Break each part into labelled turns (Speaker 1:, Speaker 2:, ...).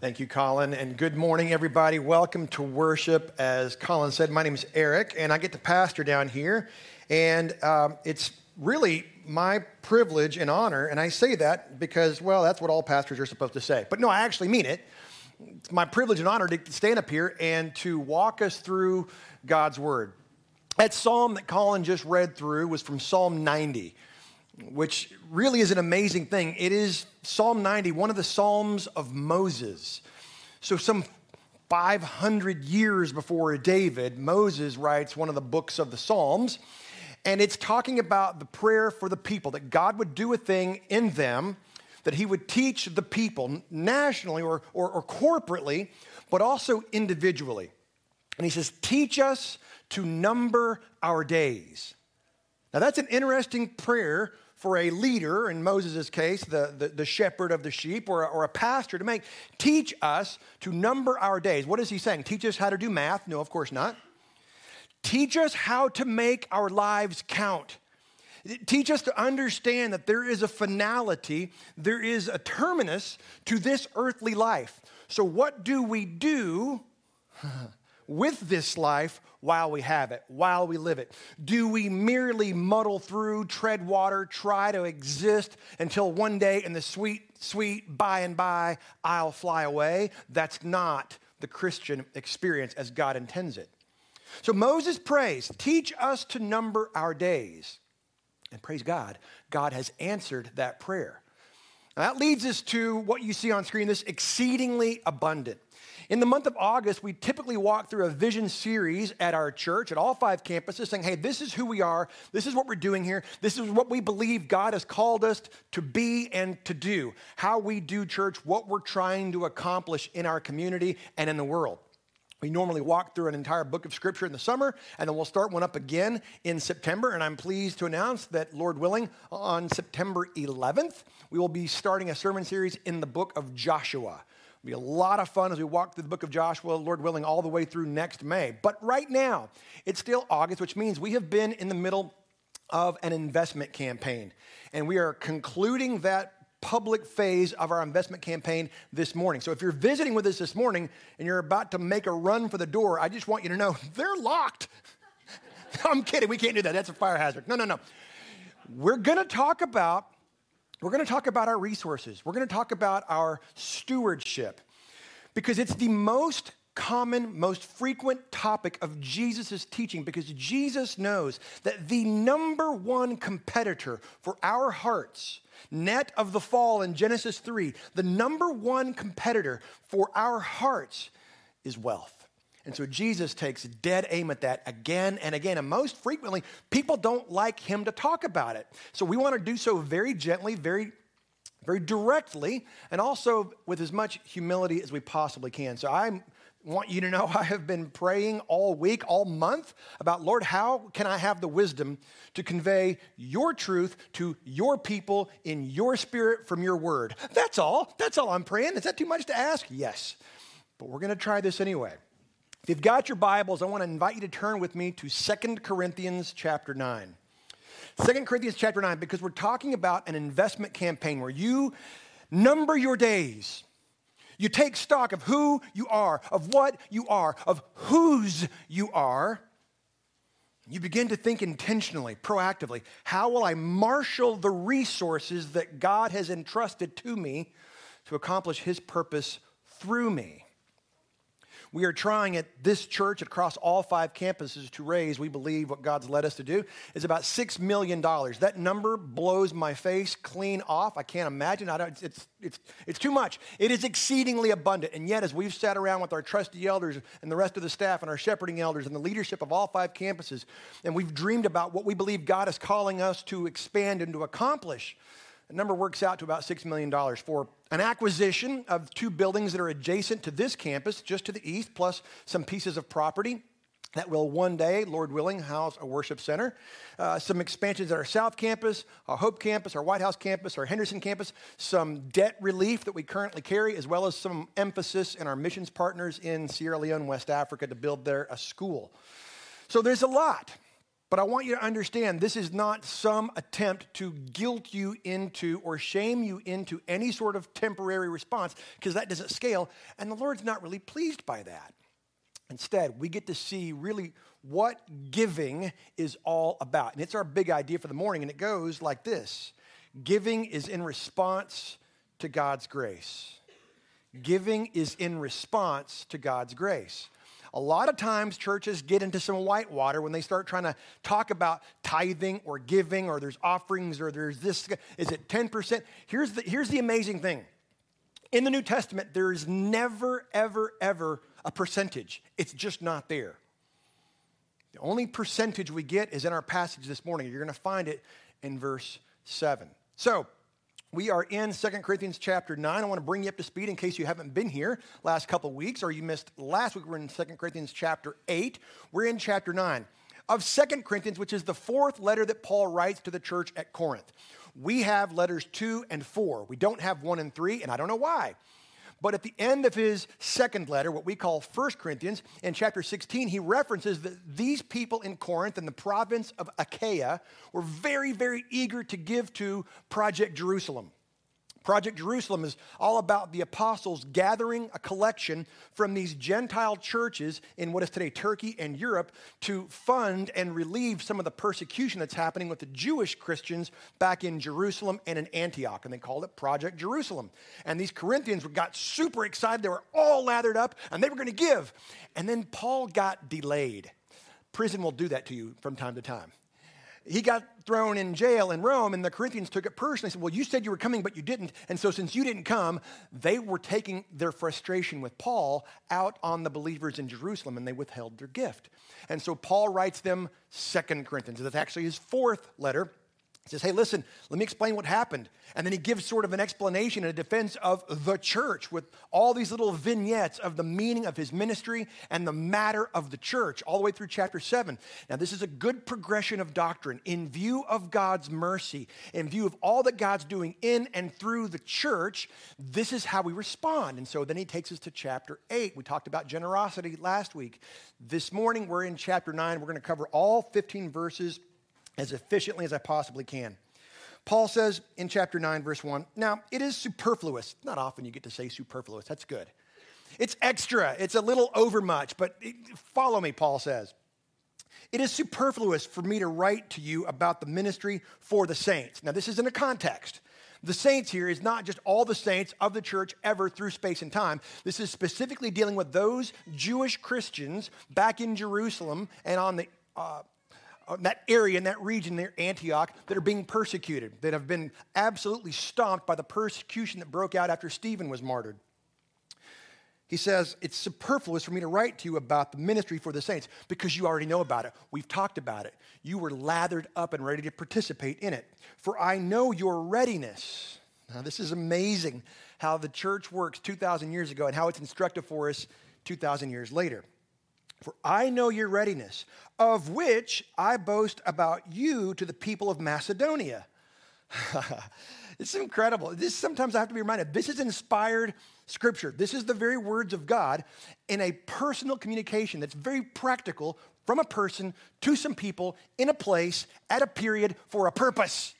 Speaker 1: Thank you, Colin, and good morning, everybody. Welcome to worship. As Colin said, my name is Eric, and I get to pastor down here. And um, it's really my privilege and honor, and I say that because, well, that's what all pastors are supposed to say. But no, I actually mean it. It's my privilege and honor to stand up here and to walk us through God's Word. That psalm that Colin just read through was from Psalm 90 which really is an amazing thing. It is Psalm 90, one of the Psalms of Moses. So, some 500 years before David, Moses writes one of the books of the Psalms, and it's talking about the prayer for the people, that God would do a thing in them, that He would teach the people nationally or, or, or corporately, but also individually. And He says, Teach us to number our days. Now, that's an interesting prayer for a leader, in Moses' case, the, the, the shepherd of the sheep, or, or a pastor to make. Teach us to number our days. What is he saying? Teach us how to do math? No, of course not. Teach us how to make our lives count. Teach us to understand that there is a finality, there is a terminus to this earthly life. So, what do we do with this life while we have it, while we live it? Do we merely muddle through, tread water, try to exist until one day in the sweet, sweet by and by I'll fly away? That's not the Christian experience as God intends it. So Moses prays, Teach us to number our days. And praise God, God has answered that prayer. Now that leads us to what you see on screen this exceedingly abundant. In the month of August, we typically walk through a vision series at our church, at all five campuses, saying, hey, this is who we are. This is what we're doing here. This is what we believe God has called us to be and to do. How we do church, what we're trying to accomplish in our community and in the world. We normally walk through an entire book of scripture in the summer, and then we'll start one up again in September. And I'm pleased to announce that, Lord willing, on September 11th, we will be starting a sermon series in the book of Joshua. It'll be a lot of fun as we walk through the book of Joshua, Lord willing, all the way through next May. But right now, it's still August, which means we have been in the middle of an investment campaign. And we are concluding that public phase of our investment campaign this morning. So if you're visiting with us this morning and you're about to make a run for the door, I just want you to know they're locked. I'm kidding, we can't do that. That's a fire hazard. No, no, no. We're going to talk about we're going to talk about our resources. We're going to talk about our stewardship because it's the most common, most frequent topic of Jesus' teaching because Jesus knows that the number one competitor for our hearts net of the fall in Genesis 3, the number one competitor for our hearts is wealth. And so Jesus takes dead aim at that again and again. And most frequently, people don't like him to talk about it. So we want to do so very gently, very very directly, and also with as much humility as we possibly can. So I'm want you to know I have been praying all week, all month about, Lord, how can I have the wisdom to convey your truth to your people in your spirit from your word? That's all. That's all I'm praying. Is that too much to ask? Yes. But we're going to try this anyway. If you've got your Bibles, I want to invite you to turn with me to Second Corinthians chapter 9. 2 Corinthians chapter 9, because we're talking about an investment campaign where you number your days you take stock of who you are, of what you are, of whose you are. You begin to think intentionally, proactively how will I marshal the resources that God has entrusted to me to accomplish His purpose through me? We are trying at this church across all five campuses to raise, we believe what God's led us to do is about $6 million. That number blows my face clean off. I can't imagine. I don't, it's, it's, it's too much. It is exceedingly abundant. And yet, as we've sat around with our trusty elders and the rest of the staff and our shepherding elders and the leadership of all five campuses, and we've dreamed about what we believe God is calling us to expand and to accomplish, number works out to about $6 million for an acquisition of two buildings that are adjacent to this campus, just to the east, plus some pieces of property that will one day, Lord willing, house a worship center. Uh, some expansions at our South Campus, our Hope Campus, our White House Campus, our Henderson Campus, some debt relief that we currently carry, as well as some emphasis in our missions partners in Sierra Leone, West Africa, to build there a school. So there's a lot. But I want you to understand this is not some attempt to guilt you into or shame you into any sort of temporary response because that doesn't scale. And the Lord's not really pleased by that. Instead, we get to see really what giving is all about. And it's our big idea for the morning, and it goes like this Giving is in response to God's grace. Giving is in response to God's grace. A lot of times churches get into some whitewater when they start trying to talk about tithing or giving or there's offerings or there's this. Is it 10%? Here's the, here's the amazing thing. In the New Testament, there is never, ever, ever a percentage. It's just not there. The only percentage we get is in our passage this morning. You're going to find it in verse 7. So, we are in 2 Corinthians chapter 9. I want to bring you up to speed in case you haven't been here last couple weeks or you missed last week. We're in 2 Corinthians chapter 8. We're in chapter 9 of 2 Corinthians, which is the fourth letter that Paul writes to the church at Corinth. We have letters 2 and 4. We don't have 1 and 3, and I don't know why. But at the end of his second letter, what we call 1 Corinthians, in chapter 16, he references that these people in Corinth and the province of Achaia were very, very eager to give to Project Jerusalem. Project Jerusalem is all about the apostles gathering a collection from these Gentile churches in what is today Turkey and Europe to fund and relieve some of the persecution that's happening with the Jewish Christians back in Jerusalem and in Antioch. And they called it Project Jerusalem. And these Corinthians got super excited. They were all lathered up and they were going to give. And then Paul got delayed. Prison will do that to you from time to time he got thrown in jail in Rome, and the Corinthians took it personally. They said, Well, you said you were coming, but you didn't. And so, since you didn't come, they were taking their frustration with Paul out on the believers in Jerusalem, and they withheld their gift. And so, Paul writes them Second Corinthians. That's actually his fourth letter. He says, Hey, listen, let me explain what happened. And then he gives sort of an explanation and a defense of the church with all these little vignettes of the meaning of his ministry and the matter of the church, all the way through chapter 7. Now, this is a good progression of doctrine in view of God's mercy, in view of all that God's doing in and through the church. This is how we respond. And so then he takes us to chapter 8. We talked about generosity last week. This morning, we're in chapter 9. We're going to cover all 15 verses as efficiently as I possibly can. Paul says in chapter 9, verse 1 Now, it is superfluous. Not often you get to say superfluous. That's good. It's extra, it's a little overmuch, but follow me, Paul says. It is superfluous for me to write to you about the ministry for the saints. Now, this is in a context. The saints here is not just all the saints of the church ever through space and time. This is specifically dealing with those Jewish Christians back in Jerusalem and on the uh, Uh, that area, in that region near Antioch, that are being persecuted, that have been absolutely stomped by the persecution that broke out after Stephen was martyred. He says, It's superfluous for me to write to you about the ministry for the saints because you already know about it. We've talked about it. You were lathered up and ready to participate in it. For I know your readiness. Now, this is amazing how the church works 2,000 years ago and how it's instructive for us 2,000 years later. For I know your readiness, of which I boast about you to the people of Macedonia. it's incredible. This sometimes I have to be reminded. This is inspired scripture. This is the very words of God in a personal communication that's very practical from a person to some people in a place at a period for a purpose.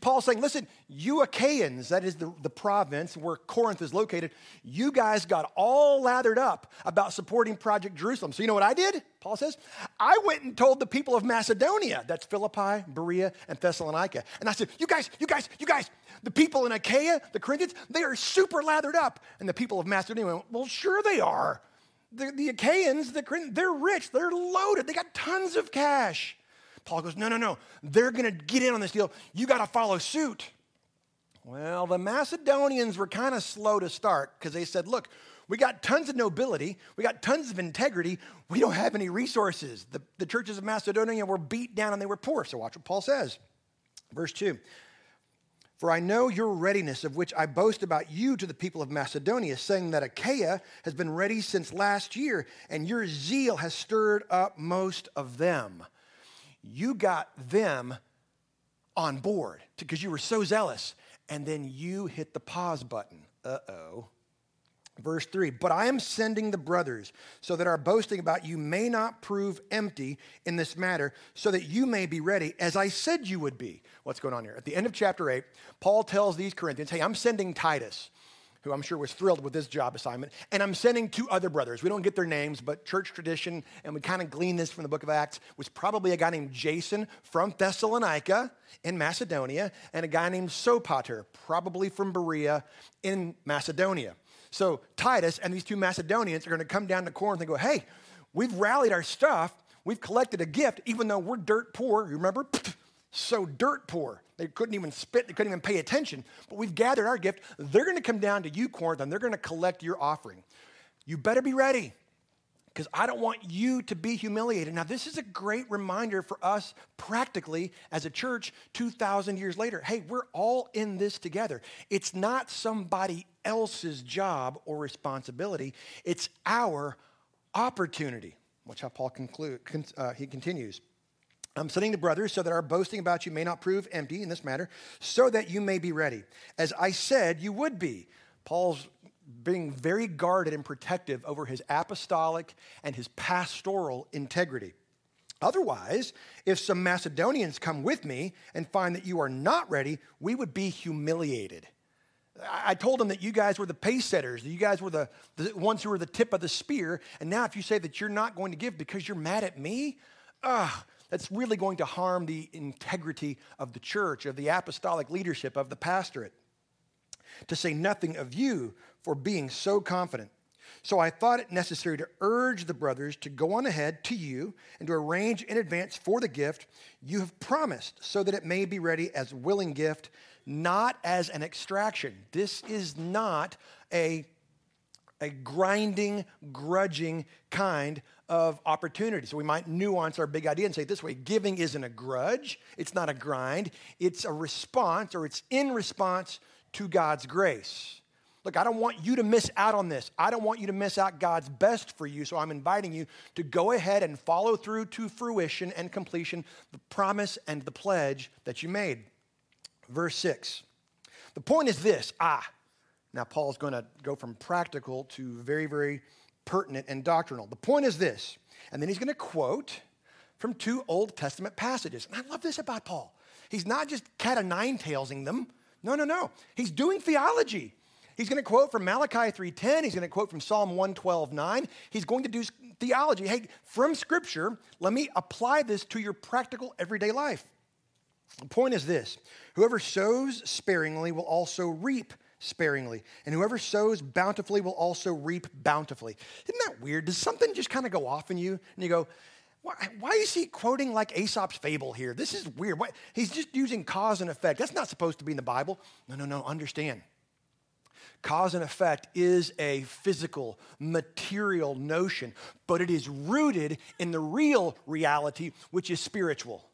Speaker 1: Paul's saying, listen, you Achaeans, that is the, the province where Corinth is located, you guys got all lathered up about supporting Project Jerusalem. So you know what I did? Paul says, I went and told the people of Macedonia, that's Philippi, Berea, and Thessalonica. And I said, you guys, you guys, you guys, the people in Achaia, the Corinthians, they are super lathered up. And the people of Macedonia went, well, sure they are. The, the Achaeans, the they're rich, they're loaded, they got tons of cash. Paul goes, No, no, no. They're going to get in on this deal. You got to follow suit. Well, the Macedonians were kind of slow to start because they said, Look, we got tons of nobility, we got tons of integrity, we don't have any resources. The, the churches of Macedonia were beat down and they were poor. So watch what Paul says. Verse 2 For I know your readiness, of which I boast about you to the people of Macedonia, saying that Achaia has been ready since last year, and your zeal has stirred up most of them you got them on board because you were so zealous. And then you hit the pause button. Uh oh. Verse 3 But I am sending the brothers, so that our boasting about you may not prove empty in this matter, so that you may be ready, as I said you would be. What's going on here? At the end of chapter 8, Paul tells these Corinthians, Hey, I'm sending Titus, who I'm sure was thrilled with this job assignment, and I'm sending two other brothers. We don't get their names, but church tradition, and we kind of glean this from the book of Acts, was probably a guy named Jason from Thessalonica in Macedonia, and a guy named Sopater, probably from Berea in Macedonia. So Titus and these two Macedonians are going to come down to Corinth and go, hey, we've rallied our stuff. We've collected a gift, even though we're dirt poor. You remember? So dirt poor. They couldn't even spit, they couldn't even pay attention. But we've gathered our gift. They're going to come down to you, Corinth, and they're going to collect your offering. You better be ready because I don't want you to be humiliated. Now, this is a great reminder for us practically as a church 2,000 years later. Hey, we're all in this together. It's not somebody else's job or responsibility, it's our opportunity. Watch how Paul conclude, uh, he continues. I'm sending the brothers so that our boasting about you may not prove empty in this matter, so that you may be ready. As I said, you would be. Paul's being very guarded and protective over his apostolic and his pastoral integrity. Otherwise, if some Macedonians come with me and find that you are not ready, we would be humiliated. I told them that you guys were the pace setters, that you guys were the, the ones who were the tip of the spear. And now, if you say that you're not going to give because you're mad at me, ugh, that's really going to harm the integrity of the church, of the apostolic leadership, of the pastorate. To say nothing of you for being so confident. So I thought it necessary to urge the brothers to go on ahead to you and to arrange in advance for the gift you have promised, so that it may be ready as a willing gift, not as an extraction. This is not a, a grinding, grudging kind of opportunity. So we might nuance our big idea and say this way giving isn't a grudge, it's not a grind, it's a response or it's in response to God's grace. Look, I don't want you to miss out on this. I don't want you to miss out God's best for you. So I'm inviting you to go ahead and follow through to fruition and completion the promise and the pledge that you made. Verse 6. The point is this ah, now Paul's going to go from practical to very, very pertinent and doctrinal. The point is this, and then he's going to quote from two Old Testament passages. And I love this about Paul. He's not just cat o' nine tailsing them. No, no, no. He's doing theology. He's going to quote from Malachi 3:10, he's going to quote from Psalm 112:9. He's going to do theology. Hey, from scripture, let me apply this to your practical everyday life. The point is this, whoever sows sparingly will also reap sparingly, and whoever sows bountifully will also reap bountifully. Isn't that weird? Does something just kind of go off in you and you go, why, why, is he quoting like Aesop's fable here? This is weird. He's just using cause and effect. That's not supposed to be in the Bible. No, no, no, understand. Cause and effect is a physical, material notion, but it is rooted in the real reality, which is spiritual.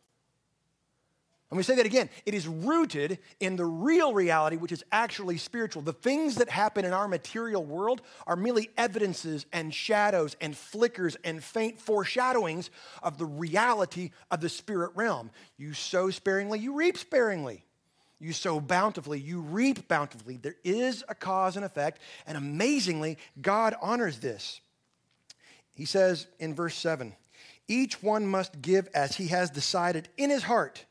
Speaker 1: Let me say that again. It is rooted in the real reality, which is actually spiritual. The things that happen in our material world are merely evidences and shadows and flickers and faint foreshadowings of the reality of the spirit realm. You sow sparingly, you reap sparingly. You sow bountifully, you reap bountifully. There is a cause and effect, and amazingly, God honors this. He says in verse 7 Each one must give as he has decided in his heart,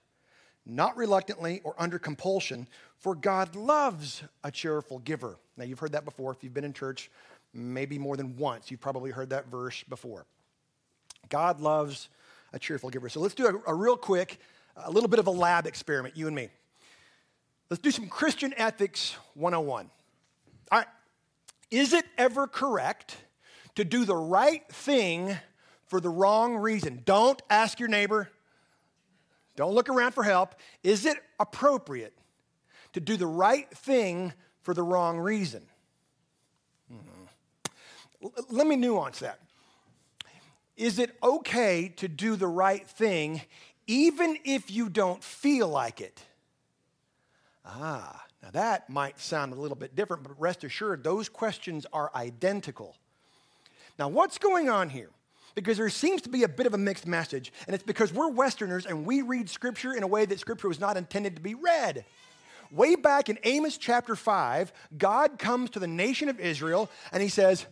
Speaker 1: not reluctantly or under compulsion, for God loves a cheerful giver. Now, you've heard that before. If you've been in church maybe more than once, you've probably heard that verse before. God loves a cheerful giver. So let's do a, a real quick, a little bit of a lab experiment, you and me. Let's do some Christian Ethics 101. All right. Is it ever correct to do the right thing for the wrong reason? Don't ask your neighbor. Don't look around for help. Is it appropriate to do the right thing for the wrong reason? Mm-hmm. Let me nuance that. Is it okay to do the right thing even if you don't feel like it? Ah, now that might sound a little bit different, but rest assured, those questions are identical. Now, what's going on here? Because there seems to be a bit of a mixed message, and it's because we're Westerners and we read Scripture in a way that Scripture was not intended to be read. way back in Amos chapter 5, God comes to the nation of Israel and he says,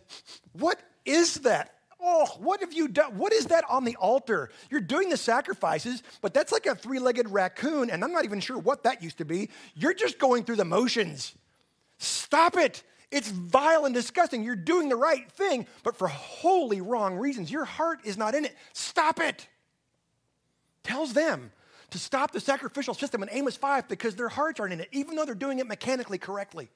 Speaker 1: What is that? Oh, what have you done? What is that on the altar? You're doing the sacrifices, but that's like a three legged raccoon, and I'm not even sure what that used to be. You're just going through the motions. Stop it. It's vile and disgusting. You're doing the right thing, but for wholly wrong reasons. Your heart is not in it. Stop it. Tells them to stop the sacrificial system in Amos 5 because their hearts aren't in it, even though they're doing it mechanically correctly.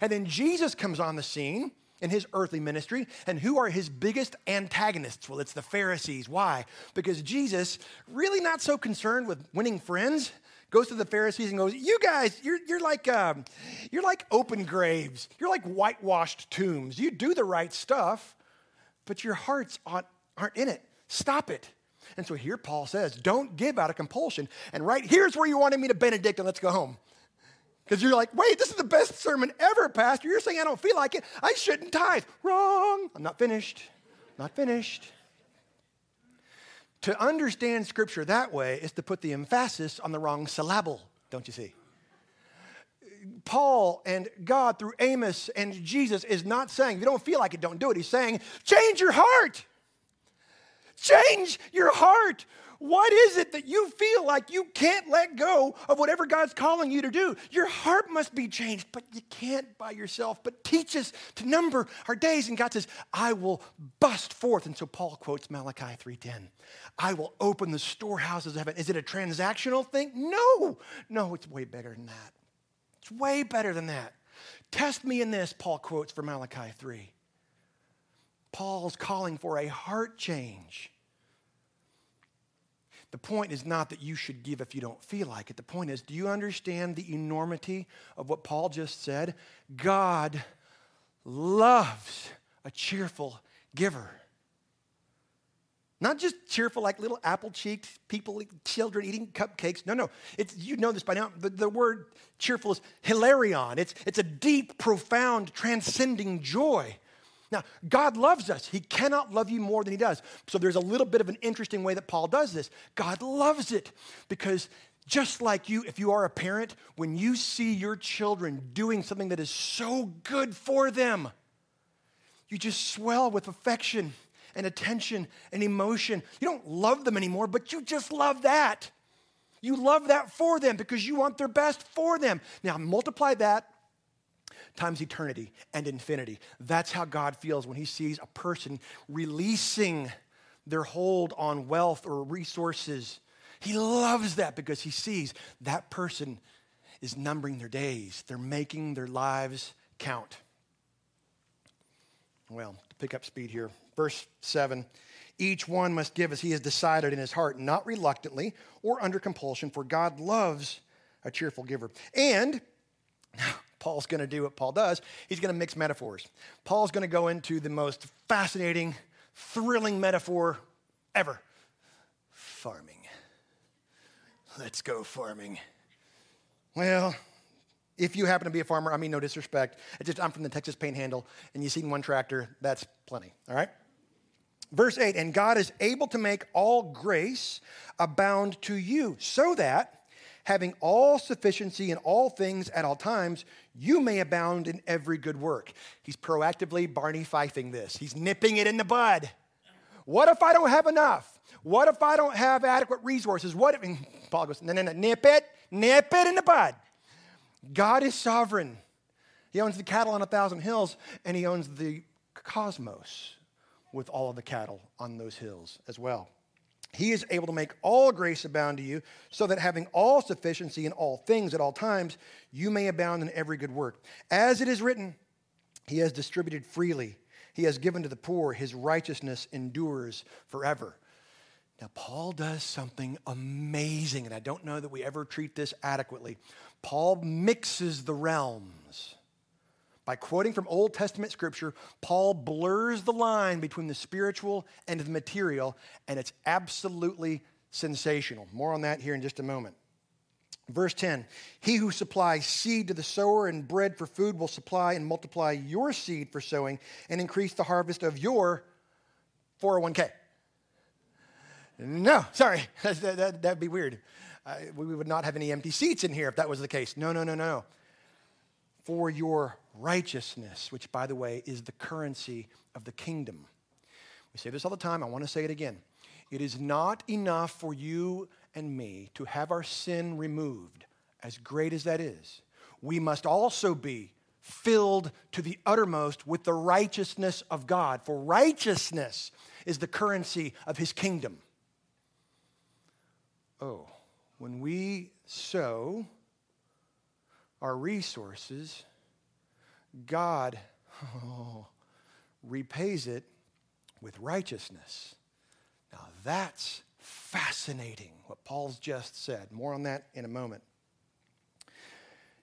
Speaker 1: And then Jesus comes on the scene in his earthly ministry. And who are his biggest antagonists? Well, it's the Pharisees. Why? Because Jesus, really not so concerned with winning friends, goes to the Pharisees and goes, "You guys, you're, you're like um, you're like open graves. You're like whitewashed tombs. You do the right stuff, but your hearts aren't, aren't in it. Stop it." And so here Paul says, "Don't give out of compulsion." And right here's where you wanted me to benedict, and let's go home. Because you're like, wait, this is the best sermon ever, Pastor. You're saying I don't feel like it. I shouldn't tithe. Wrong. I'm not finished. Not finished. To understand scripture that way is to put the emphasis on the wrong syllable, don't you see? Paul and God through Amos and Jesus is not saying, if you don't feel like it, don't do it. He's saying, change your heart. Change your heart. What is it that you feel like you can't let go of whatever God's calling you to do? Your heart must be changed, but you can't by yourself. But teach us to number our days. And God says, I will bust forth. And so Paul quotes Malachi 3:10. I will open the storehouses of heaven. Is it a transactional thing? No. No, it's way better than that. It's way better than that. Test me in this, Paul quotes from Malachi 3. Paul's calling for a heart change. The point is not that you should give if you don't feel like it. The point is, do you understand the enormity of what Paul just said? God loves a cheerful giver. Not just cheerful like little apple cheeked people, children eating cupcakes. No, no. It's, you know this by now. The, the word cheerful is hilarion. It's, it's a deep, profound, transcending joy. Now, God loves us. He cannot love you more than He does. So there's a little bit of an interesting way that Paul does this. God loves it because just like you, if you are a parent, when you see your children doing something that is so good for them, you just swell with affection and attention and emotion. You don't love them anymore, but you just love that. You love that for them because you want their best for them. Now, multiply that times eternity and infinity. That's how God feels when he sees a person releasing their hold on wealth or resources. He loves that because he sees that person is numbering their days, they're making their lives count. Well, to pick up speed here, verse 7 each one must give as he has decided in his heart, not reluctantly or under compulsion, for God loves a cheerful giver. And Paul's going to do what Paul does. He's going to mix metaphors. Paul's going to go into the most fascinating, thrilling metaphor ever farming. Let's go farming. Well, if you happen to be a farmer, I mean no disrespect. It's just I'm from the Texas Panhandle, and you've seen one tractor, that's plenty, all right? Verse 8, and God is able to make all grace abound to you, so that having all sufficiency in all things at all times, you may abound in every good work. He's proactively Barney Fifing this, he's nipping it in the bud. What if I don't have enough? What if I don't have adequate resources? What if, Paul goes, no, no, no, nip it, nip it in the bud. God is sovereign. He owns the cattle on a thousand hills, and he owns the cosmos with all of the cattle on those hills as well. He is able to make all grace abound to you, so that having all sufficiency in all things at all times, you may abound in every good work. As it is written, He has distributed freely, He has given to the poor, His righteousness endures forever. Now, Paul does something amazing, and I don't know that we ever treat this adequately. Paul mixes the realms. By quoting from Old Testament scripture, Paul blurs the line between the spiritual and the material, and it's absolutely sensational. More on that here in just a moment. Verse 10 He who supplies seed to the sower and bread for food will supply and multiply your seed for sowing and increase the harvest of your 401k. No, sorry, that, would be weird. I, we would not have any empty seats in here if that was the case. No, no, no, no. For your righteousness, which, by the way, is the currency of the kingdom. We say this all the time. I want to say it again. It is not enough for you and me to have our sin removed, as great as that is. We must also be filled to the uttermost with the righteousness of God. For righteousness is the currency of his kingdom. Oh, when we sow our resources, God oh, repays it with righteousness. Now that's fascinating, what Paul's just said. More on that in a moment.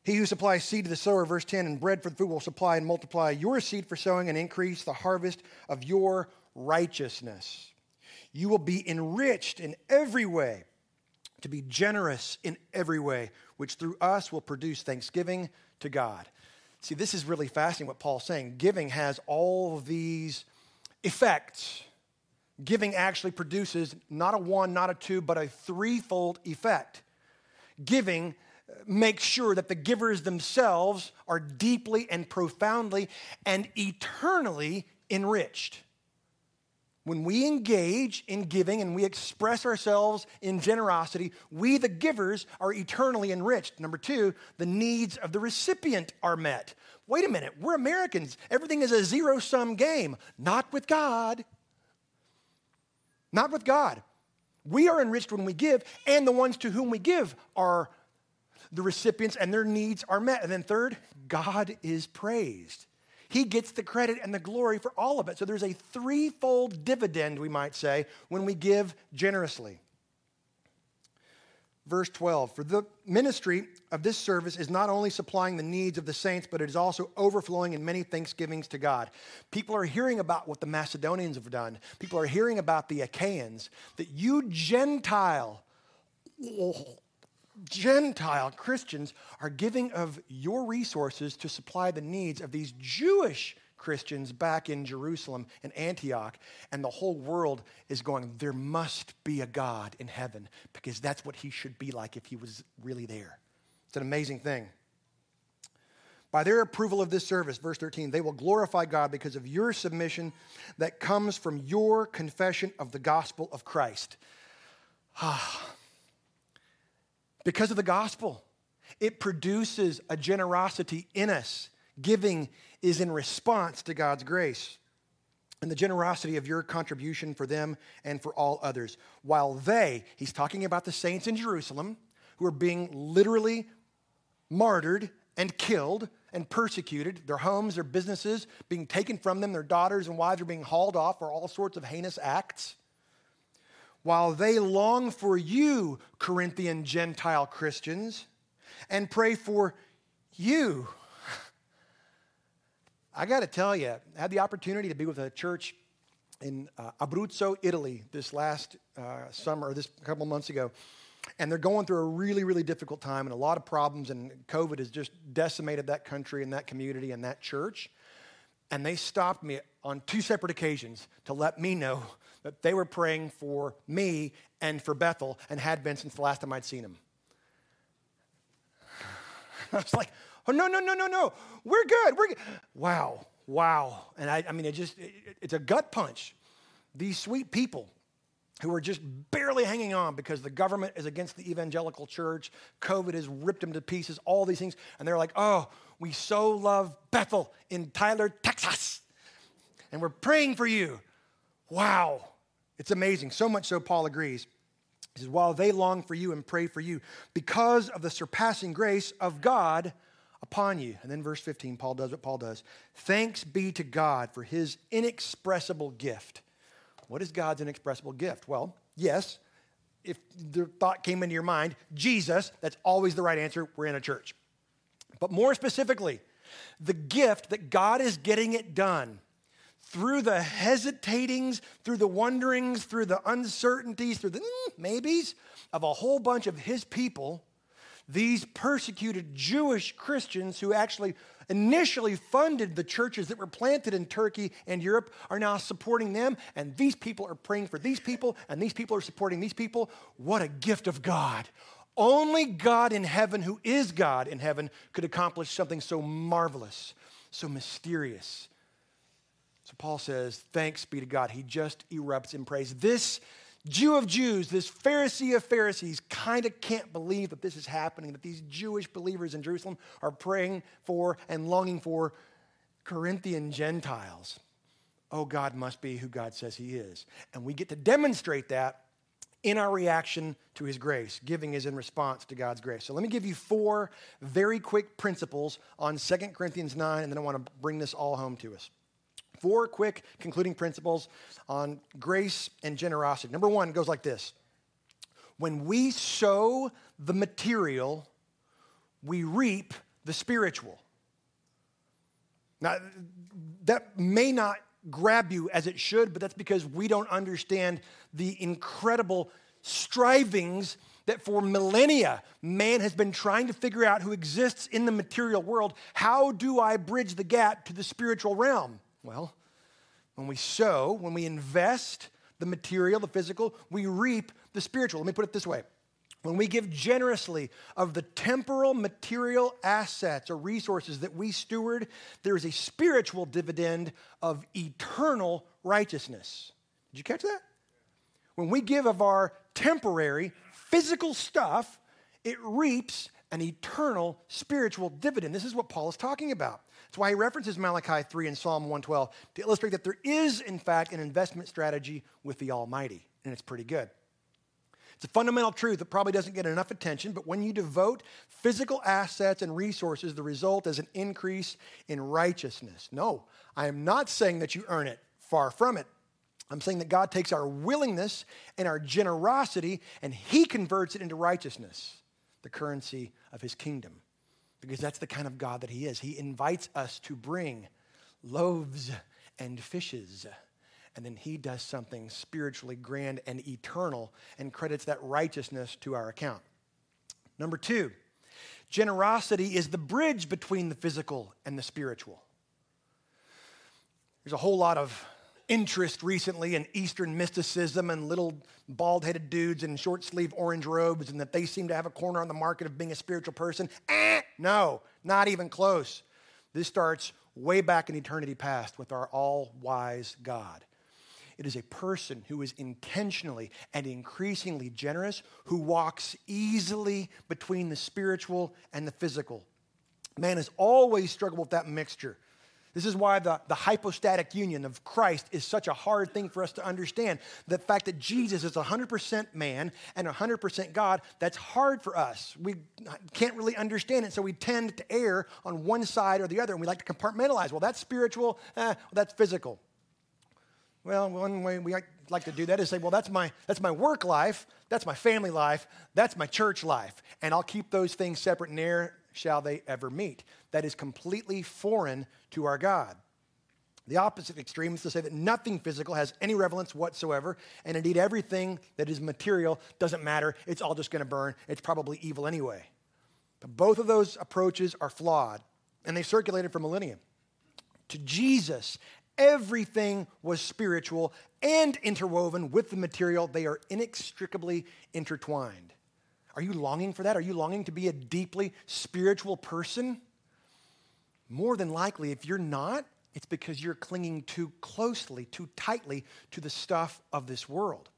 Speaker 1: He who supplies seed to the sower, verse 10, and bread for the food will supply and multiply your seed for sowing and increase the harvest of your righteousness. You will be enriched in every way, to be generous in every way, which through us will produce thanksgiving to God. See, this is really fascinating what Paul's saying. Giving has all these effects. Giving actually produces not a one, not a two, but a threefold effect. Giving uh, makes sure that the givers themselves are deeply and profoundly and eternally enriched. When we engage in giving and we express ourselves in generosity, we, the givers, are eternally enriched. Number two, the needs of the recipient are met. Wait a minute, we're Americans. Everything is a zero sum game. Not with God. Not with God. We are enriched when we give, and the ones to whom we give are the recipients and their needs are met. And then, third, God is praised. He gets the credit and the glory for all of it. So there's a threefold dividend, we might say, when we give generously. Verse 12 For the ministry of this service is not only supplying the needs of the saints, but it is also overflowing in many thanksgivings to God. People are hearing about what the Macedonians have done, people are hearing about the Achaeans, that you Gentile, Gentile Christians are giving of your resources to supply the needs of these Jewish Christians back in Jerusalem and Antioch. And the whole world is going, there must be a God in heaven because that's what he should be like if he was really there. It's an amazing thing. By their approval of this service, verse 13, they will glorify God because of your submission that comes from your confession of the gospel of Christ. Ah, because of the gospel. It produces a generosity in us. Giving is in response to God's grace and the generosity of your contribution for them and for all others. While they, he's talking about the saints in Jerusalem who are being literally martyred and killed and persecuted, their homes, their businesses being taken from them, their daughters and wives are being hauled off for all sorts of heinous acts while they long for you, Corinthian Gentile Christians, and pray for you. I got to tell you, I had the opportunity to be with a church in uh, Abruzzo, Italy, this last uh, summer, or this couple months ago. And they're going through a really, really difficult time and a lot of problems, and COVID has just decimated that country and that community and that church. And they stopped me on two separate occasions to let me know that they were praying for me and for Bethel and had been since the last time I'd seen him. I was like, oh, no, no, no, no, no. We're good. We're good. Wow, wow. And I, I mean, it just, it, it's a gut punch. These sweet people who are just barely hanging on because the government is against the evangelical church, COVID has ripped them to pieces, all these things. And they're like, oh, we so love Bethel in Tyler, Texas. And we're praying for you. Wow. It's amazing. So much so, Paul agrees. He says, While they long for you and pray for you, because of the surpassing grace of God upon you. And then verse 15, Paul does what Paul does. Thanks be to God for his inexpressible gift. What is God's inexpressible gift? Well, yes, if the thought came into your mind, Jesus, that's always the right answer. We're in a church. But more specifically, the gift that God is getting it done through the hesitatings, through the wonderings, through the uncertainties, through the mm, maybes of a whole bunch of his people, these persecuted Jewish Christians who actually initially funded the churches that were planted in Turkey and Europe are now supporting them, and these people are praying for these people, and these people are supporting these people. What a gift of God! Only God in heaven, who is God in heaven, could accomplish something so marvelous, so mysterious. So Paul says, Thanks be to God. He just erupts in praise. This Jew of Jews, this Pharisee of Pharisees, kind of can't believe that this is happening, that these Jewish believers in Jerusalem are praying for and longing for Corinthian Gentiles. Oh, God must be who God says He is. And we get to demonstrate that in our reaction to His grace. Giving is in response to God's grace. So let me give you four very quick principles on 2 Corinthians 9, and then I want to bring this all home to us. Four quick concluding principles on grace and generosity. Number one goes like this When we sow the material, we reap the spiritual. Now, that may not grab you as it should, but that's because we don't understand the incredible strivings that for millennia man has been trying to figure out who exists in the material world. How do I bridge the gap to the spiritual realm? Well, when we sow, when we invest the material, the physical, we reap the spiritual. Let me put it this way. When we give generously of the temporal material assets or resources that we steward, there is a spiritual dividend of eternal righteousness. Did you catch that? When we give of our temporary physical stuff, it reaps an eternal spiritual dividend. This is what Paul is talking about. That's why he references Malachi 3 and Psalm 112 to illustrate that there is, in fact, an investment strategy with the Almighty, and it's pretty good. It's a fundamental truth that probably doesn't get enough attention, but when you devote physical assets and resources, the result is an increase in righteousness. No, I am not saying that you earn it, far from it. I'm saying that God takes our willingness and our generosity and He converts it into righteousness, the currency of His kingdom because that's the kind of God that He is. He invites us to bring loaves and fishes. And then He does something spiritually grand and eternal and credits that righteousness to our account. Number two, generosity is the bridge between the physical and the spiritual. There's a whole lot of interest recently in Eastern mysticism and little bald headed dudes in short sleeve orange robes and that they seem to have a corner on the market of being a spiritual person. Eh, no, not even close. This starts way back in eternity past with our all wise God. It is a person who is intentionally and increasingly generous, who walks easily between the spiritual and the physical. Man has always struggled with that mixture. This is why the, the hypostatic union of Christ is such a hard thing for us to understand. The fact that Jesus is 100% man and 100% God, that's hard for us. We can't really understand it, so we tend to err on one side or the other, and we like to compartmentalize. Well, that's spiritual, eh, well, that's physical. Well, one way we like to do that is say, well, that's my, that's my work life, that's my family life, that's my church life, and I'll keep those things separate near shall they ever meet. That is completely foreign to our God. The opposite extreme is to say that nothing physical has any relevance whatsoever, and indeed everything that is material doesn't matter. It's all just going to burn. It's probably evil anyway. But both of those approaches are flawed, and they circulated for millennia. To Jesus, everything was spiritual and interwoven with the material. They are inextricably intertwined. Are you longing for that? Are you longing to be a deeply spiritual person? More than likely, if you're not, it's because you're clinging too closely, too tightly to the stuff of this world.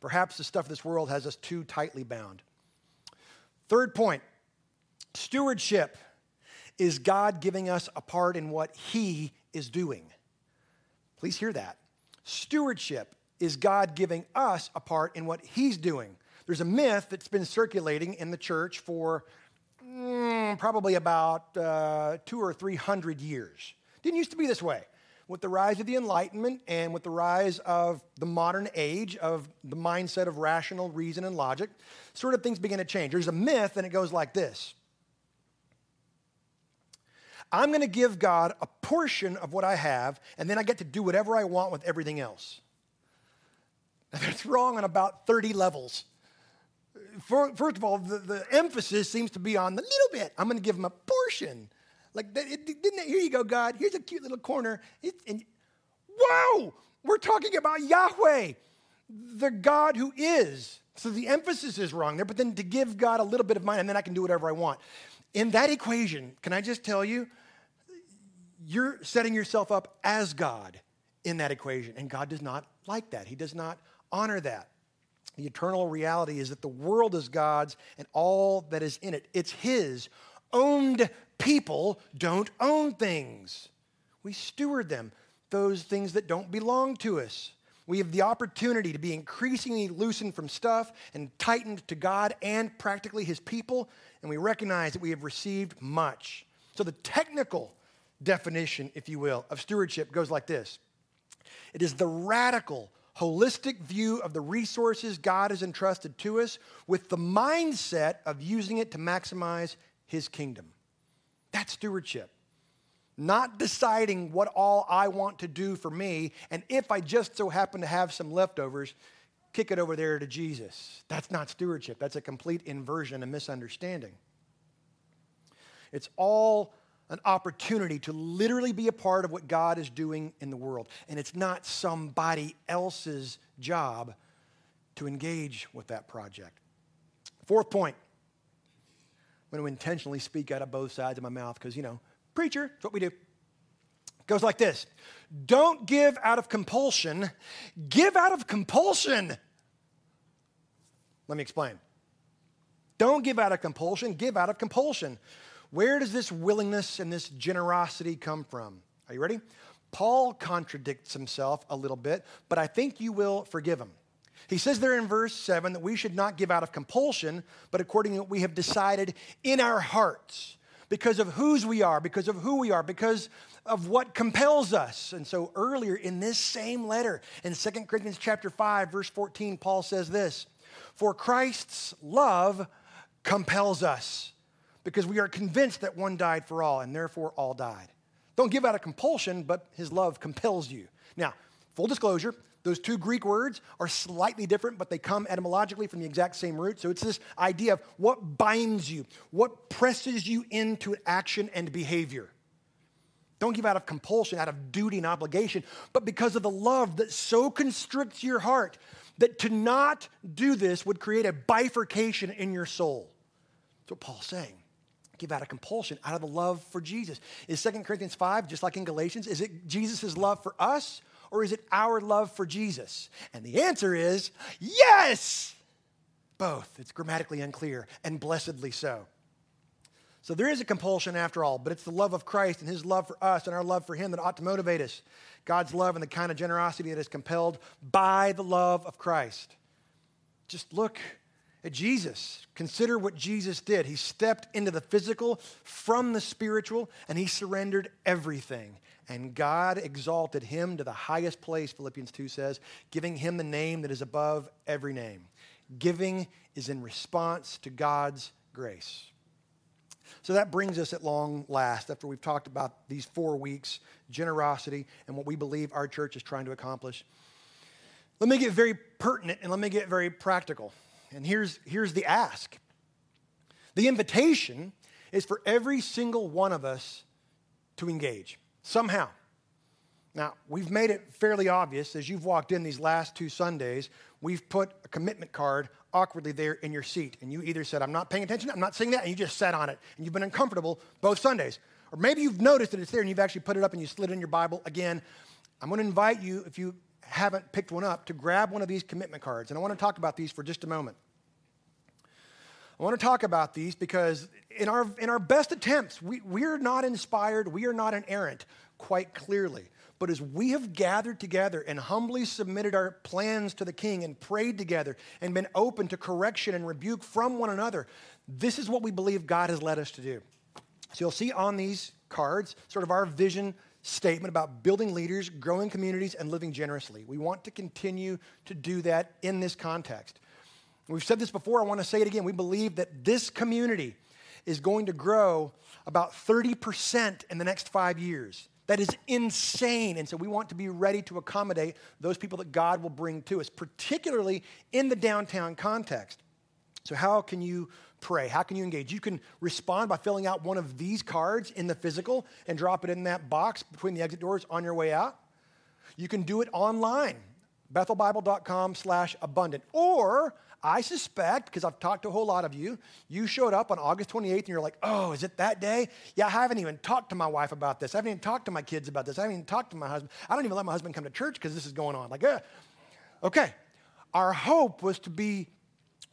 Speaker 1: Perhaps the stuff of this world has us too tightly bound. Third point stewardship is God giving us a part in what He is doing. Please hear that. Stewardship is God giving us a part in what He's doing. There's a myth that's been circulating in the church for mm, probably about uh, two or three hundred years. Didn't used to be this way. With the rise of the Enlightenment and with the rise of the modern age of the mindset of rational reason and logic, sort of things begin to change. There's a myth, and it goes like this I'm going to give God a portion of what I have, and then I get to do whatever I want with everything else. That's wrong on about 30 levels first of all, the, the emphasis seems to be on the little bit. I'm going to give him a portion. Like, it, didn't it, here you go, God. Here's a cute little corner. It, and wow, we're talking about Yahweh. the God who is. So the emphasis is wrong there, but then to give God a little bit of mine and then I can do whatever I want. In that equation, can I just tell you, you're setting yourself up as God in that equation. And God does not like that. He does not honor that. The eternal reality is that the world is God's and all that is in it. It's His. Owned people don't own things, we steward them, those things that don't belong to us. We have the opportunity to be increasingly loosened from stuff and tightened to God and practically His people, and we recognize that we have received much. So, the technical definition, if you will, of stewardship goes like this it is the radical, holistic view of the resources God has entrusted to us with the mindset of using it to maximize His kingdom. That's stewardship. Not deciding what all I want to do for me, and if I just so happen to have some leftovers, kick it over there to Jesus. That's not stewardship. That's a complete inversion and misunderstanding. It's all an opportunity to literally be a part of what God is doing in the world. And it's not somebody else's job to engage with that project. Fourth point I'm going to intentionally speak out of both sides of my mouth because, you know, preacher, that's what we do. It goes like this Don't give out of compulsion, give out of compulsion. Let me explain. Don't give out of compulsion, give out of compulsion. Where does this willingness and this generosity come from? Are you ready? Paul contradicts himself a little bit, but I think you will forgive him. He says there in verse 7 that we should not give out of compulsion, but according to what we have decided in our hearts, because of whose we are, because of who we are, because of what compels us. And so earlier in this same letter, in 2 Corinthians chapter 5, verse 14, Paul says this For Christ's love compels us because we are convinced that one died for all, and therefore all died. Don't give out of compulsion, but his love compels you. Now, full disclosure, those two Greek words are slightly different, but they come etymologically from the exact same root. So it's this idea of what binds you, what presses you into action and behavior. Don't give out of compulsion, out of duty and obligation, but because of the love that so constricts your heart that to not do this would create a bifurcation in your soul. That's what Paul's saying give out of compulsion, out of the love for Jesus. Is 2 Corinthians 5, just like in Galatians, is it Jesus' love for us or is it our love for Jesus? And the answer is yes! Both. It's grammatically unclear and blessedly so. So there is a compulsion after all, but it's the love of Christ and his love for us and our love for him that ought to motivate us. God's love and the kind of generosity that is compelled by the love of Christ. Just look at Jesus. Consider what Jesus did. He stepped into the physical from the spiritual and he surrendered everything. And God exalted him to the highest place, Philippians 2 says, giving him the name that is above every name. Giving is in response to God's grace. So that brings us at long last, after we've talked about these four weeks, generosity, and what we believe our church is trying to accomplish. Let me get very pertinent and let me get very practical. And here's, here's the ask the invitation is for every single one of us to engage somehow. Now, we've made it fairly obvious as you've walked in these last two Sundays, we've put a commitment card awkwardly there in your seat. And you either said, I'm not paying attention, I'm not seeing that, and you just sat on it. And you've been uncomfortable both Sundays. Or maybe you've noticed that it's there and you've actually put it up and you slid it in your Bible again. I'm going to invite you, if you haven't picked one up, to grab one of these commitment cards. And I want to talk about these for just a moment. I want to talk about these because in our, in our best attempts, we, we're not inspired, we are not inerrant, quite clearly. But as we have gathered together and humbly submitted our plans to the king and prayed together and been open to correction and rebuke from one another, this is what we believe God has led us to do. So you'll see on these cards sort of our vision statement about building leaders, growing communities, and living generously. We want to continue to do that in this context. We've said this before, I want to say it again. We believe that this community is going to grow about 30% in the next five years. That is insane. And so we want to be ready to accommodate those people that God will bring to us, particularly in the downtown context. So, how can you pray? How can you engage? You can respond by filling out one of these cards in the physical and drop it in that box between the exit doors on your way out. You can do it online bethelbible.com slash abundant. Or I suspect, because I've talked to a whole lot of you, you showed up on August 28th and you're like, oh, is it that day? Yeah, I haven't even talked to my wife about this. I haven't even talked to my kids about this. I haven't even talked to my husband. I don't even let my husband come to church because this is going on. Like, uh. okay. Our hope was to be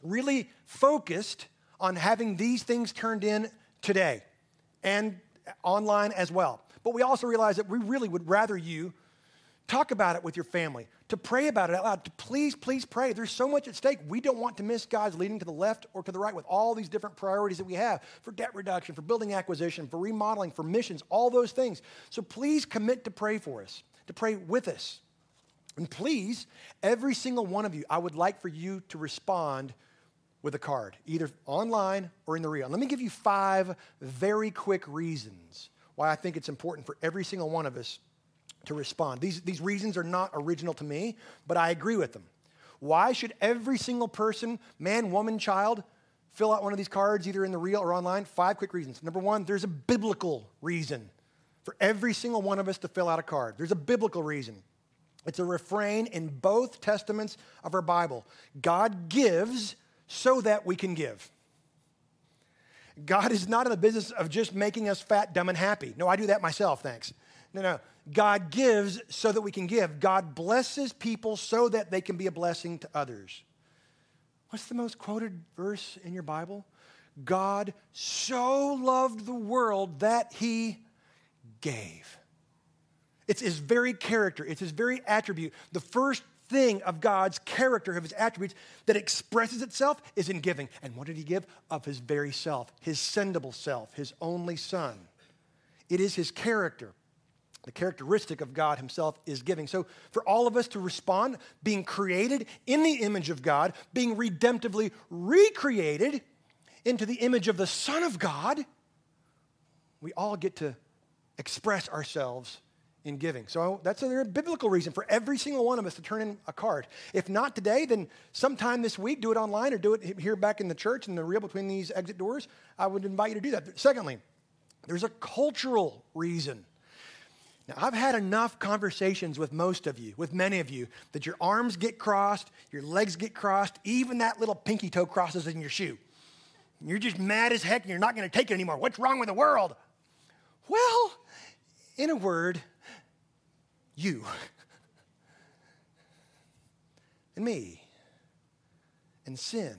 Speaker 1: really focused on having these things turned in today and online as well. But we also realized that we really would rather you Talk about it with your family, to pray about it out loud, to please, please pray. There's so much at stake. We don't want to miss God's leading to the left or to the right with all these different priorities that we have for debt reduction, for building acquisition, for remodeling, for missions, all those things. So please commit to pray for us, to pray with us. And please, every single one of you, I would like for you to respond with a card, either online or in the real. Let me give you five very quick reasons why I think it's important for every single one of us to respond. These, these reasons are not original to me, but I agree with them. Why should every single person, man, woman, child, fill out one of these cards, either in the real or online? Five quick reasons. Number one, there's a biblical reason for every single one of us to fill out a card. There's a biblical reason. It's a refrain in both testaments of our Bible God gives so that we can give. God is not in the business of just making us fat, dumb, and happy. No, I do that myself, thanks. No, no. God gives so that we can give. God blesses people so that they can be a blessing to others. What's the most quoted verse in your Bible? God so loved the world that he gave. It's his very character, it's his very attribute. The first thing of God's character, of his attributes that expresses itself is in giving. And what did he give? Of his very self, his sendable self, his only son. It is his character. The characteristic of God Himself is giving. So, for all of us to respond, being created in the image of God, being redemptively recreated into the image of the Son of God, we all get to express ourselves in giving. So, that's a biblical reason for every single one of us to turn in a card. If not today, then sometime this week, do it online or do it here back in the church in the real between these exit doors. I would invite you to do that. Secondly, there's a cultural reason now, I've had enough conversations with most of you, with many of you, that your arms get crossed, your legs get crossed, even that little pinky toe crosses in your shoe. You're just mad as heck and you're not going to take it anymore. What's wrong with the world? Well, in a word, you and me and sin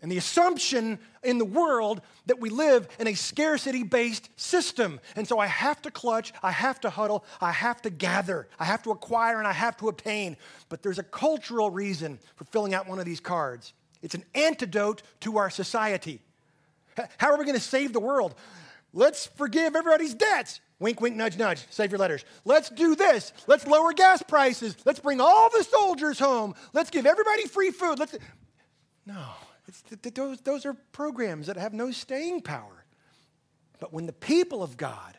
Speaker 1: and the assumption in the world that we live in a scarcity based system. And so I have to clutch, I have to huddle, I have to gather, I have to acquire, and I have to obtain. But there's a cultural reason for filling out one of these cards it's an antidote to our society. How are we going to save the world? Let's forgive everybody's debts. Wink, wink, nudge, nudge. Save your letters. Let's do this. Let's lower gas prices. Let's bring all the soldiers home. Let's give everybody free food. Let's. No. It's, those, those are programs that have no staying power. But when the people of God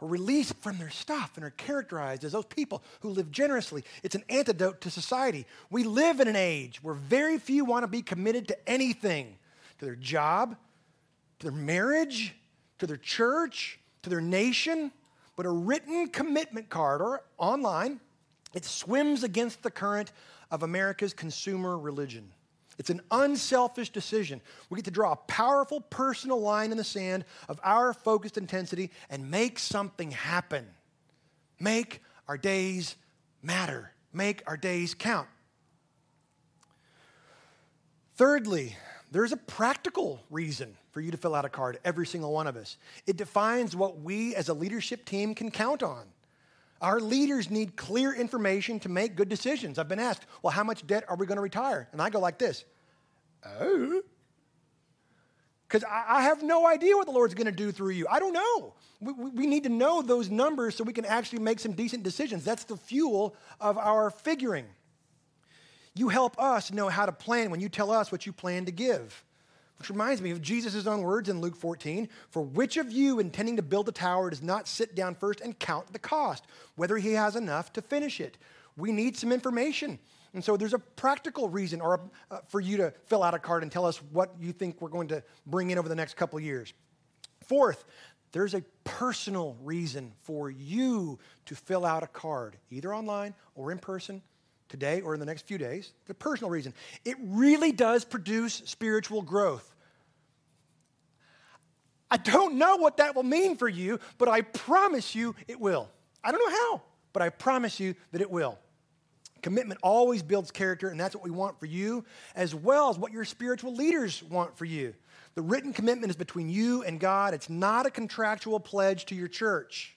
Speaker 1: are released from their stuff and are characterized as those people who live generously, it's an antidote to society. We live in an age where very few want to be committed to anything to their job, to their marriage, to their church, to their nation. But a written commitment card or online, it swims against the current of America's consumer religion. It's an unselfish decision. We get to draw a powerful personal line in the sand of our focused intensity and make something happen. Make our days matter, make our days count. Thirdly, there's a practical reason for you to fill out a card, every single one of us. It defines what we as a leadership team can count on. Our leaders need clear information to make good decisions. I've been asked, well, how much debt are we going to retire? And I go like this Oh. Because I, I have no idea what the Lord's going to do through you. I don't know. We, we need to know those numbers so we can actually make some decent decisions. That's the fuel of our figuring. You help us know how to plan when you tell us what you plan to give. Which reminds me of Jesus' own words in Luke 14 For which of you intending to build a tower does not sit down first and count the cost, whether he has enough to finish it? We need some information. And so there's a practical reason or uh, for you to fill out a card and tell us what you think we're going to bring in over the next couple years. Fourth, there's a personal reason for you to fill out a card, either online or in person, today or in the next few days. The personal reason. It really does produce spiritual growth. I don't know what that will mean for you, but I promise you it will. I don't know how, but I promise you that it will. Commitment always builds character, and that's what we want for you, as well as what your spiritual leaders want for you. The written commitment is between you and God, it's not a contractual pledge to your church.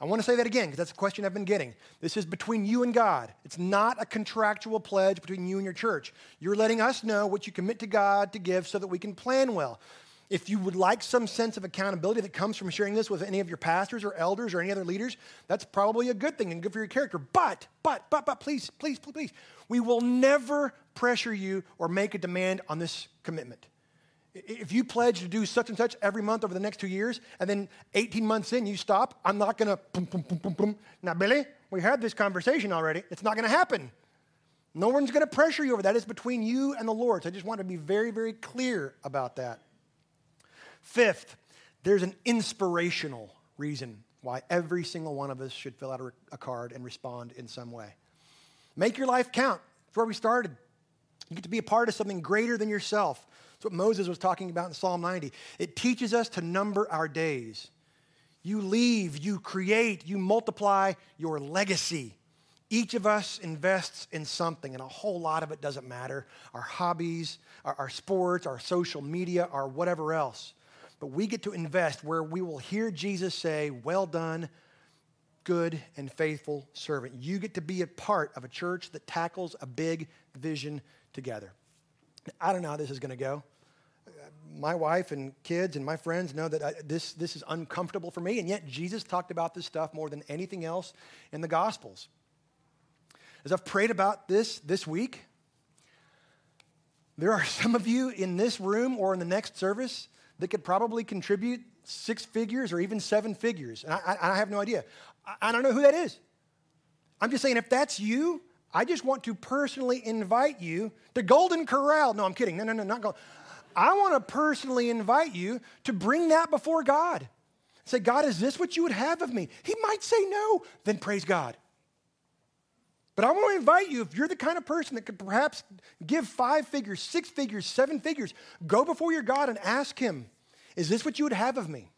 Speaker 1: I want to say that again because that's a question I've been getting. This is between you and God. It's not a contractual pledge between you and your church. You're letting us know what you commit to God to give so that we can plan well. If you would like some sense of accountability that comes from sharing this with any of your pastors or elders or any other leaders, that's probably a good thing and good for your character. But, but, but, but, please, please, please, please, we will never pressure you or make a demand on this commitment. If you pledge to do such and such every month over the next two years, and then 18 months in you stop, I'm not gonna boom, boom, boom, boom, boom. Now, Billy, we had this conversation already. It's not gonna happen. No one's gonna pressure you over that. It's between you and the Lord. So I just want to be very, very clear about that. Fifth, there's an inspirational reason why every single one of us should fill out a, card and respond in some way. Make your life count. That's where we started. You get to be a part of something greater than yourself. That's what Moses was talking about in Psalm 90. It teaches us to number our days. You leave, you create, you multiply your legacy. Each of us invests in something, and a whole lot of it doesn't matter our hobbies, our, our sports, our social media, our whatever else but we get to invest where we will hear Jesus say, Well done, good and faithful servant. You get to be a part of a church that tackles a big vision together. I don't know how this is going to go. My wife and kids and my friends know that I, this, this is uncomfortable for me, and yet Jesus talked about this stuff more than anything else in the Gospels. As I've prayed about this this week, there are some of you in this room or in the next service that could probably contribute six figures or even seven figures. And I, I, I have no idea. I, I don't know who that is. I'm just saying, if that's you, I just want to personally invite you to Golden Corral. No, I'm kidding. No, no, no, not Golden. I want to personally invite you to bring that before God. Say, God, is this what you would have of me? He might say no, then praise God. But I want to invite you, if you're the kind of person that could perhaps give five figures, six figures, seven figures, go before your God and ask Him, Is this what you would have of me?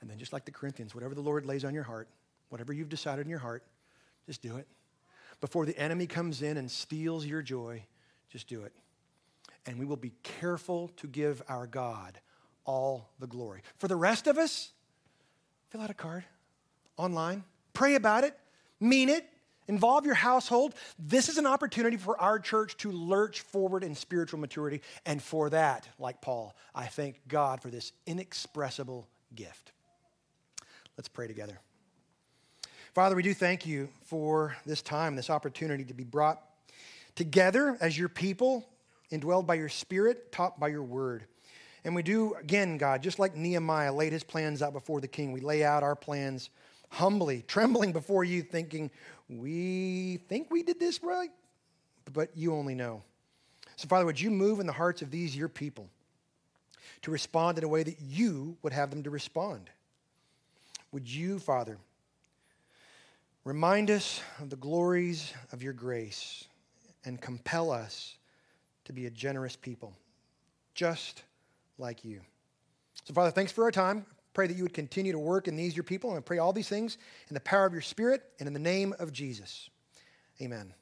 Speaker 1: And then, just like the Corinthians, whatever the Lord lays on your heart, whatever you've decided in your heart, just do it. Before the enemy comes in and steals your joy, just do it. And we will be careful to give our God all the glory. For the rest of us, fill out a card online, pray about it, mean it, Involve your household. This is an opportunity for our church to lurch forward in spiritual maturity. And for that, like Paul, I thank God for this inexpressible gift. Let's pray together. Father, we do thank you for this time, this opportunity to be brought together as your people, indwelled by your spirit, taught by your word. And we do, again, God, just like Nehemiah laid his plans out before the king, we lay out our plans humbly, trembling before you, thinking, we think we did this right, but you only know. So, Father, would you move in the hearts of these, your people, to respond in a way that you would have them to respond? Would you, Father, remind us of the glories of your grace and compel us to be a generous people, just like you? So, Father, thanks for our time. Pray that you would continue to work in these, your people, and I pray all these things in the power of your Spirit and in the name of Jesus. Amen.